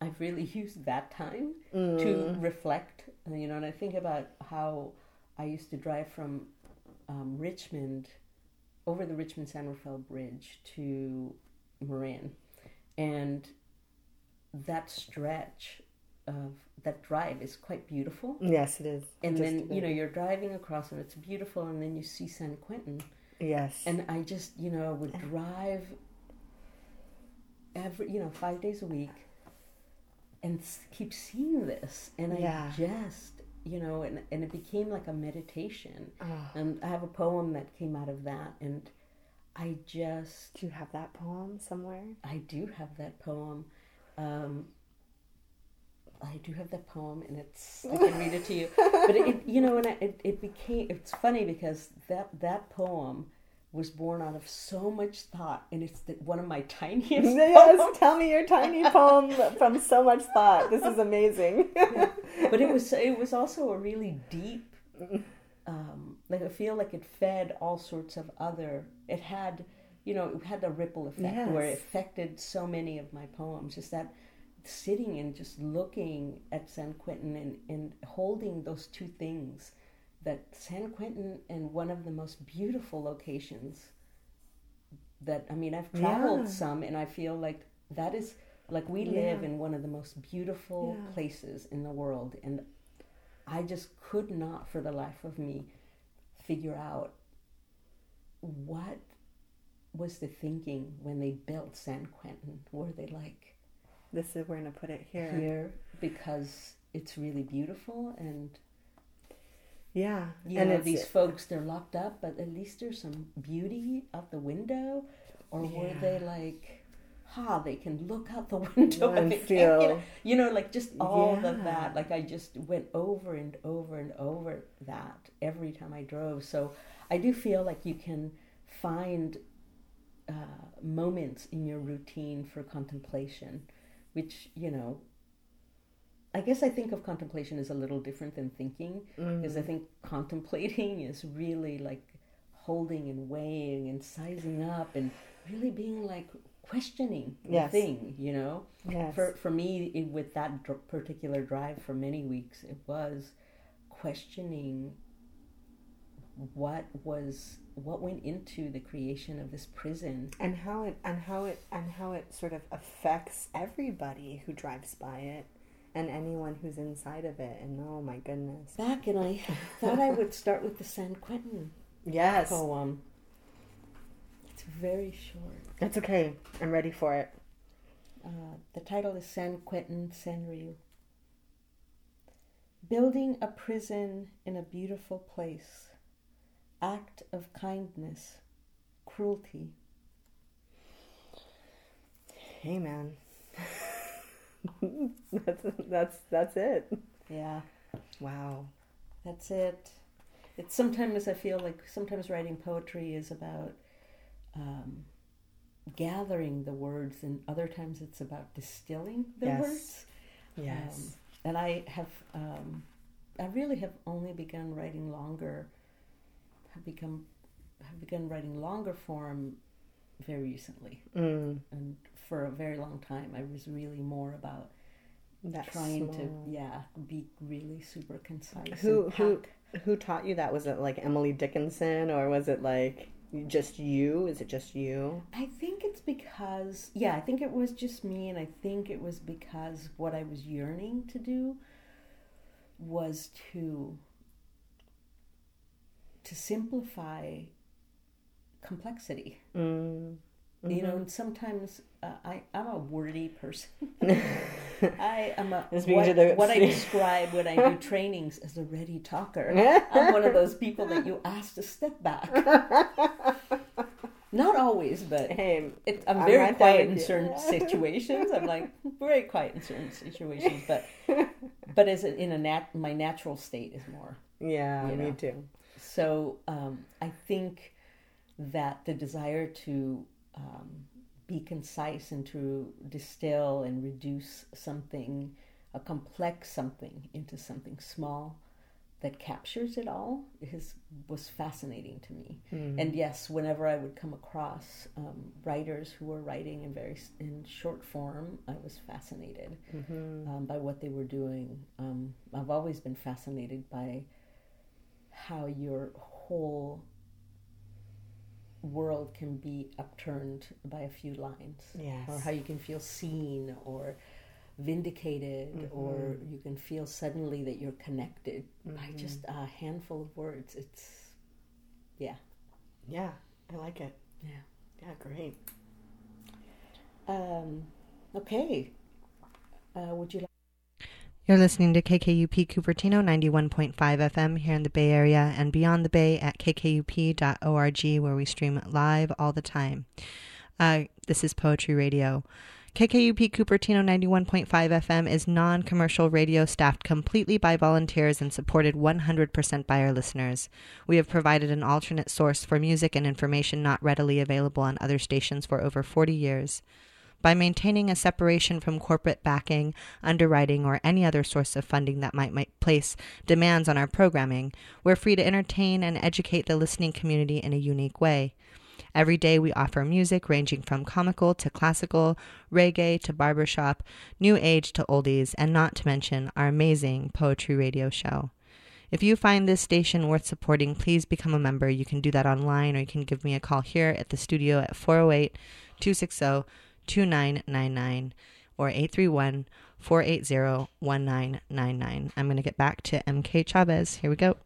I've really used that time to reflect. You know, and I think about how I used to drive from um, Richmond over the Richmond San Rafael Bridge to Marin, and that stretch of that drive is quite beautiful. yes it is. And Just- then you know you're driving across and it's beautiful, and then you see San Quentin, yes. And I just you know would drive every you know five days a week, and keep seeing this, and I just you know, and and it became like a meditation. Oh. And I have a poem that came out of that, and I just do you have that poem somewhere I do have that poem. Um, I do have that poem, and it's I can read it to you. But it, you know, and it, it became it's funny because that that poem was born out of so much thought, and it's the, one of my tiniest. yes, poems. tell me your tiny poem from so much thought. This is amazing. but it was it was also a really deep. Um, like I feel like it fed all sorts of other. It had, you know, it had a ripple effect where it affected so many of my poems. Just that sitting and just looking at San Quentin and, and holding those two things that San Quentin and one of the most beautiful locations that I mean I've traveled Yeah. some and I feel like that is like we Yeah. live in one of the most beautiful Yeah. places in the world and I just could not for the life of me figure out what was the thinking when they built San Quentin were they like this is we're gonna put it here. here because it's really beautiful and Yeah, you and know these folks they're locked up but at least there's some beauty out the window or were they like ha they can look out the window And and they can't feel- you know like just all Yeah. of that. Like i just went over and over and over that every time i drove. So i do feel like you can find uh, moments in your routine for contemplation which you know I guess I think of contemplation as a little different than thinking because I mm. think contemplating is really like holding and weighing and sizing up and really being like questioning Yes. the thing, you know. yes. For for me, it, with that dr- particular drive for many weeks, it was questioning what was what went into the creation of this prison. and how it and how it and how it sort of affects everybody who drives by it and anyone who's inside of it and oh my goodness Back, and I thought I would start with the San Quentin yes poem. It's very short. that's okay i'm ready for it Uh, the title is San Quentin Senryu. Building a prison in a beautiful place. Act of kindness. Cruelty. hey man that's that's that's it Yeah, wow that's it. It's sometimes I feel like sometimes writing poetry is about um, gathering the words, and other times it's about distilling the Yes. words. yes Um, and I have, um, I really have only begun writing longer, have become, have begun writing longer form very recently. mm, And for a very long time, I was really more about that's trying to, yeah, be really super concise. who who who taught you that was it like emily dickinson or was it like just you is it just you I think it's because, yeah, I think it was just me, and I think it was because what I was yearning to do was to to simplify complexity. mm. You know, sometimes uh, I I'm a wordy person. I am a what, what I describe when I do trainings as a ready talker. I'm one of those people that you ask to step back. Not always, but hey it, I'm I'm very right quiet in certain situations. I'm like very quiet in certain situations, but but as a, in a nat my natural state is more. yeah You me know. too So um, I think that the desire to um, be concise and to distill and reduce something, a complex something, into something small that captures it all is was fascinating to me. And yes, whenever I would come across um, writers who were writing in very in short form, I was fascinated um, by what they were doing. Um, I've always been fascinated by how your whole world can be upturned by a few lines. Yes. or how you can feel seen or vindicated or you can feel suddenly that you're connected by just a handful of words. It's yeah. Yeah i like it. Yeah. Yeah great. Um okay. Uh, would you like You're listening to KKUP Cupertino 91.5 FM here in the Bay Area and beyond the Bay at kkup.org, where we stream live all the time. Uh, this is Poetry Radio. KKUP Cupertino 91.5 FM is non commercial radio staffed completely by volunteers and supported 100% by our listeners. We have provided an alternate source for music and information not readily available on other stations for over 40 years. By maintaining a separation from corporate backing, underwriting, or any other source of funding that might, might place demands on our programming, we're free to entertain and educate the listening community in a unique way. Every day we offer music ranging from comical to classical, reggae to barbershop, new age to oldies, and not to mention our amazing poetry radio show. If you find this station worth supporting, please become a member. You can do that online or you can give me a call here at the studio at 408 260 2999 or 831 480 1999. I'm going to get back to MK Chavez. Here we go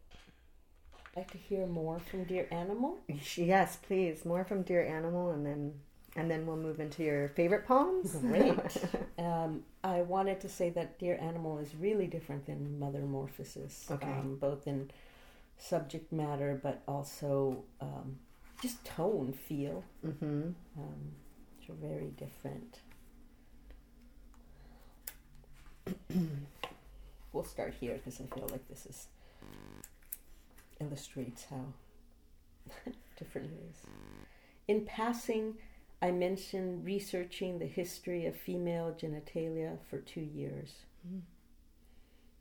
I'd like to hear more from Dear Animal? Yes, please. More from Dear Animal, and then and then we'll move into your favorite poems. Great. um, I wanted to say that Dear Animal is really different than Mother Morphosis, okay. um, both in subject matter, but also um, just tone, feel. Mm-hmm. Are very different. we'll start here because I feel like this is illustrates how different it is. In passing, I mentioned researching the history of female genitalia for two years. Mm.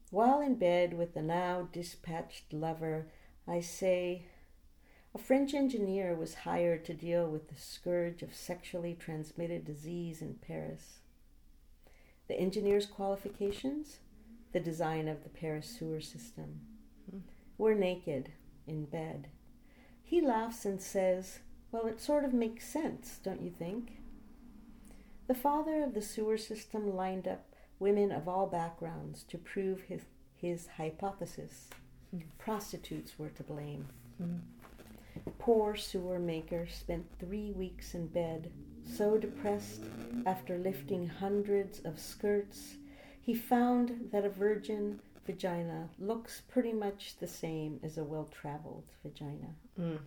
While in bed with the now dispatched lover, I say, a French engineer was hired to deal with the scourge of sexually transmitted disease in Paris. The engineer's qualifications? The design of the Paris sewer system. We're naked in bed. He laughs and says, Well, it sort of makes sense, don't you think? The father of the sewer system lined up women of all backgrounds to prove his, his hypothesis. Mm. Prostitutes were to blame. Mm. Poor sewer maker spent three weeks in bed, so depressed after lifting hundreds of skirts, he found that a virgin vagina looks pretty much the same as a well traveled vagina. Mm.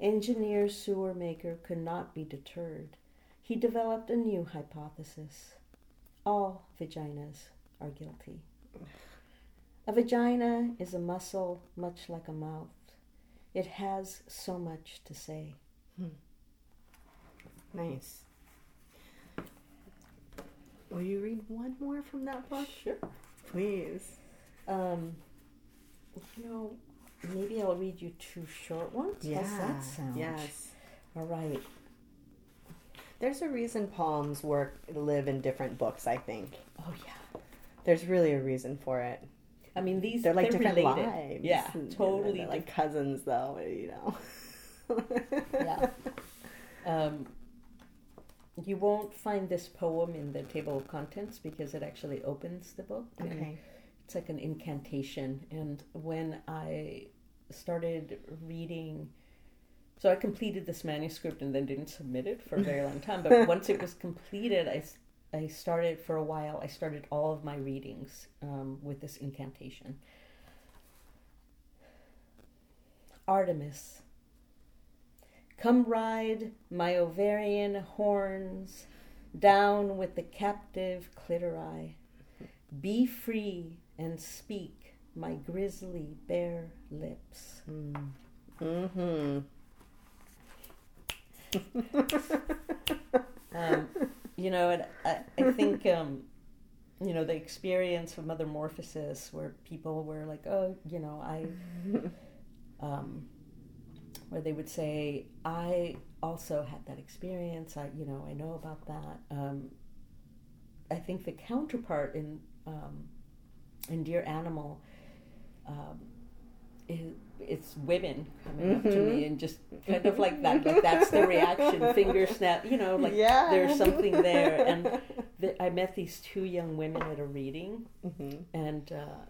Engineer sewer maker could not be deterred. He developed a new hypothesis. All vaginas are guilty. A vagina is a muscle much like a mouth. It has so much to say. Hmm. Nice. Will you read one more from that book? Sure. Please. Um, you know, maybe I'll read you two short ones. Yeah. How's that sound? Yes. All right. There's a reason poems work live in different books. I think. Oh yeah. There's really a reason for it. I mean, these they're like they're different related. lives. Yeah, totally. like cousins, though. You know. yeah. Um, you won't find this poem in the table of contents because it actually opens the book. Okay it's like an incantation. And when I started reading, so I completed this manuscript and then didn't submit it for a very long time. But once it was completed, I, I started for a while, I started all of my readings um, with this incantation. Artemis. Come ride my ovarian horns down with the captive clitori. Be free and speak my grisly bare lips. Mm. hmm um, you know, and I, I think, um, you know, the experience of Mother Morphosis where people were like, oh, you know, I, um, where they would say, I also had that experience. I, you know, I know about that. Um, I think the counterpart in um, in Dear Animal, um, it's women coming mm-hmm. up to me mm-hmm. and just kind of like that, like that's the reaction, finger snap, you know, like yeah. there's something there. And the, I met these two young women at a reading, mm-hmm. and uh,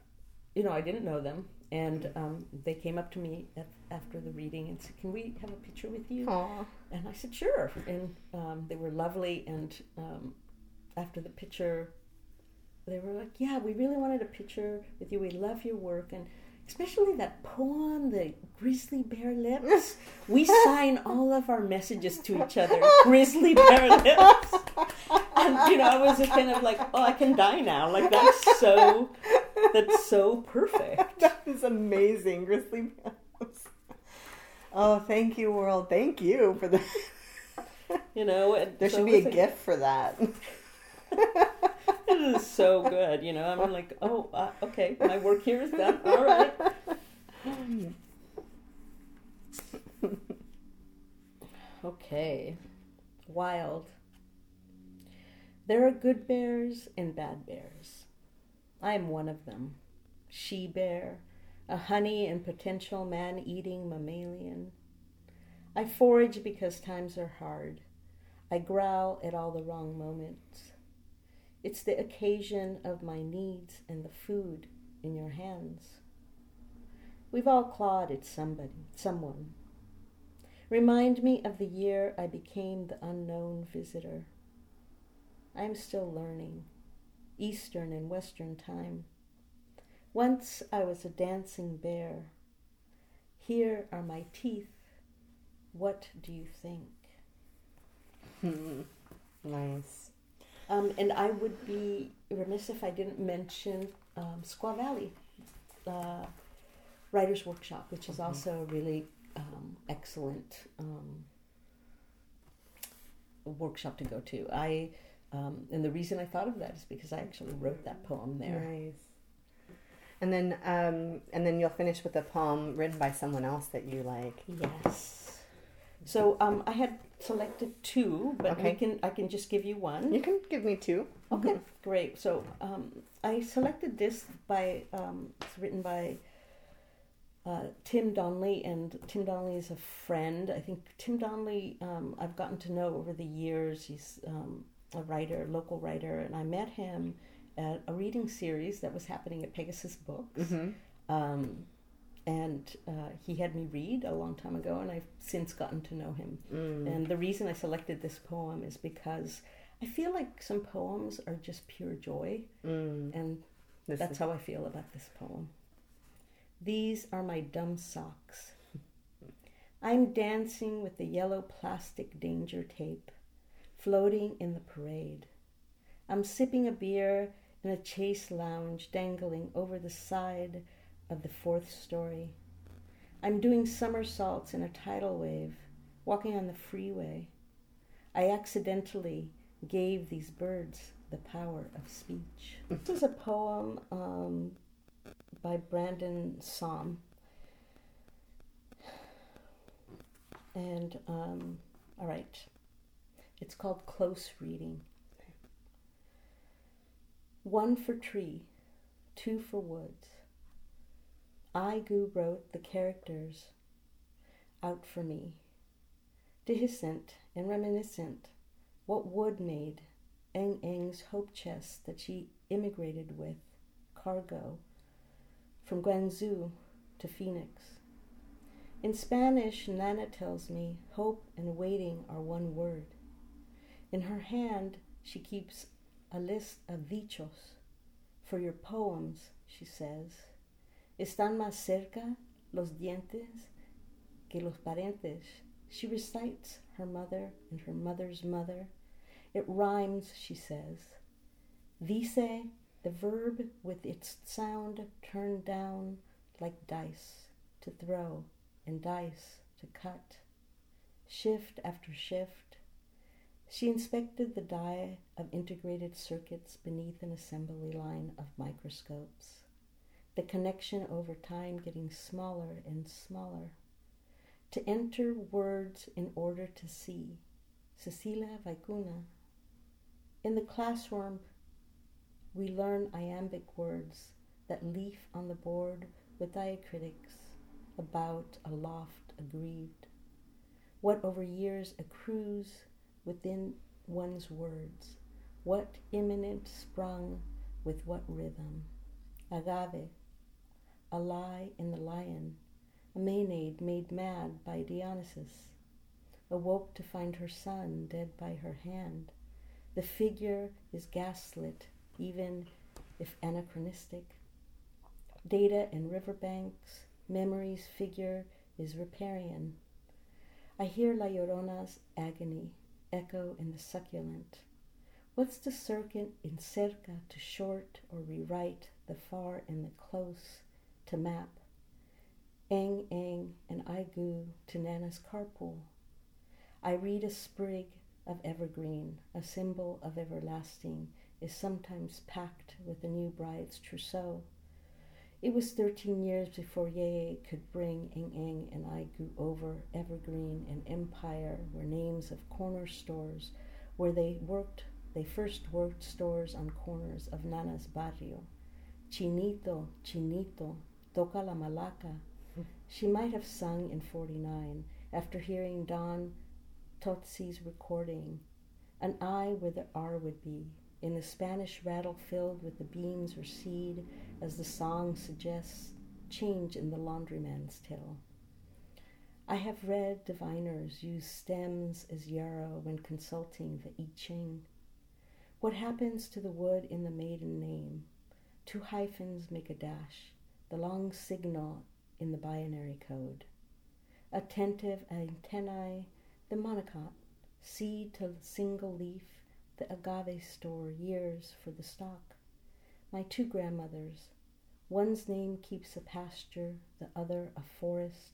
you know, I didn't know them, and um, they came up to me at, after the reading and said, "Can we have a picture with you?" Aww. And I said, "Sure." And um, they were lovely, and um, after the picture they were like, "Yeah, we really wanted a picture with you. We love your work, and especially that poem, the Grizzly Bear Lips. we sign all of our messages to each other, Grizzly Bear Lips." and you know, I was just kind of like, oh, I can die now. Like that's so, that's so perfect. that is amazing, Grizzly Mouse. Oh, thank you, world. Thank you for the. You know, There should be a gift for that. This is so good. You know, I'm like, oh, uh, okay, my work here is done. All right. Okay, wild. There are good bears and bad bears. I am one of them. She bear, a honey and potential man eating mammalian. I forage because times are hard. I growl at all the wrong moments. It's the occasion of my needs and the food in your hands. We've all clawed at somebody, someone. Remind me of the year I became the unknown visitor. I am still learning, Eastern and Western time. Once I was a dancing bear. Here are my teeth. What do you think? nice. Um, and I would be remiss if I didn't mention um, Squaw Valley uh, Writers Workshop, which is also a really um, excellent um, workshop to go to. I um, and the reason I thought of that is because I actually wrote that poem there. Nice. And then, um, and then you'll finish with a poem written by someone else that you like. Yes. So um, I had selected two, but Okay. we can I can just give you one. You can give me two. Okay, great. So um, I selected this by um, it's written by uh, Tim Donnelly, and Tim Donnelly is a friend. I think Tim Donnelly um, I've gotten to know over the years. He's um, a writer, local writer, and I met him at a reading series that was happening at Pegasus Books. Mm-hmm. And uh, he had me read a long time ago, and I've since gotten to know him. Mm. And the reason I selected this poem is because I feel like some poems are just pure joy, Mm. and This that's is- how I feel about this poem. These are my dumb socks. I'm dancing with the yellow plastic danger tape, floating in the parade. I'm sipping a beer in a chase lounge dangling over the side of the fourth story. I'm doing somersaults in a tidal wave, walking on the freeway. I accidentally gave these birds the power of speech. This is a poem um, by Brandon Som. And, um, all right, it's called Close Reading. One for tree, two for woods. Aigu wrote the characters out for me. Dehiscent and reminiscent, what wood made Eng Eng's hope chest that she immigrated with, cargo, from Guangzhou to Phoenix. In Spanish, Nana tells me hope and waiting are one word. In her hand, she keeps a list of dichos. For your poems, she says, están más cerca los dientes que los parientes. She recites her mother and her mother's mother. It rhymes, she says. Dice, the verb with its sound turned down like dice to throw and dice to cut. Shift after shift, she inspected the die of integrated circuits beneath an assembly line of microscopes, the connection over time getting smaller and smaller. To enter words in order to see. Cecilia Vicuna. In the classroom, we learn iambic words that leaf on the board with diacritics about aloft aggrieved. What over years accrues within one's words, what imminent sprung with what rhythm. Agave, a lie in the lion, a Maenad made mad by Dionysus, awoke to find her son dead by her hand. The figure is gaslit, even if anachronistic. Data in riverbanks, memory's figure is riparian. I hear La Llorona's agony echo in the succulent. What's the circuit in cerca to short or rewrite the far and the close to map? Eng Eng and Aigu to Nana's carpool. I read a sprig of evergreen, a symbol of everlasting, is sometimes packed with a new bride's trousseau. It was 13 years before Yeye could bring Eng Eng and I Aigu over. Evergreen and Empire were names of corner stores where they worked. They first worked stores on corners of Nana's barrio. Chinito, Chinito, toca la malaca. She might have sung in 49 after hearing Don Tosti's recording, an eye where the R would be, in the Spanish rattle filled with the beans or seed, as the song suggests, change in the laundryman's till. I have read diviners use stems as yarrow when consulting the I Ching. What happens to the wood in the maiden name? Two hyphens make a dash, the long signal in the binary code. Attentive antennae the monocot, seed to single leaf, the agave store years for the stock. My two grandmothers, one's name keeps a pasture, the other a forest.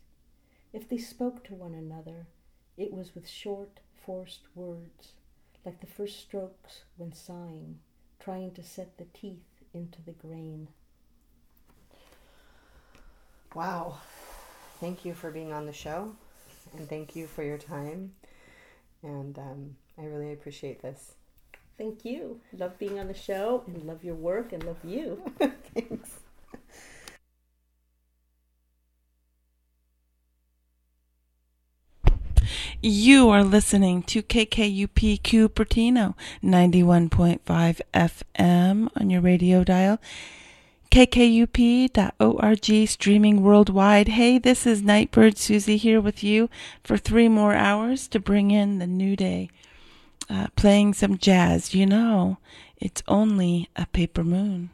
If they spoke to one another, it was with short, forced words, like the first strokes when sighing, trying to set the teeth into the grain. Wow. Thank you for being on the show and thank you for your time. And um, I really appreciate this. Thank you. Love being on the show and love your work and love you. Thanks. You are listening to KKUP Cupertino, 91.5 FM on your radio dial kkup.org streaming worldwide. Hey, this is Nightbird Susie here with you for three more hours to bring in the new day. Uh, playing some jazz. You know, it's only a paper moon.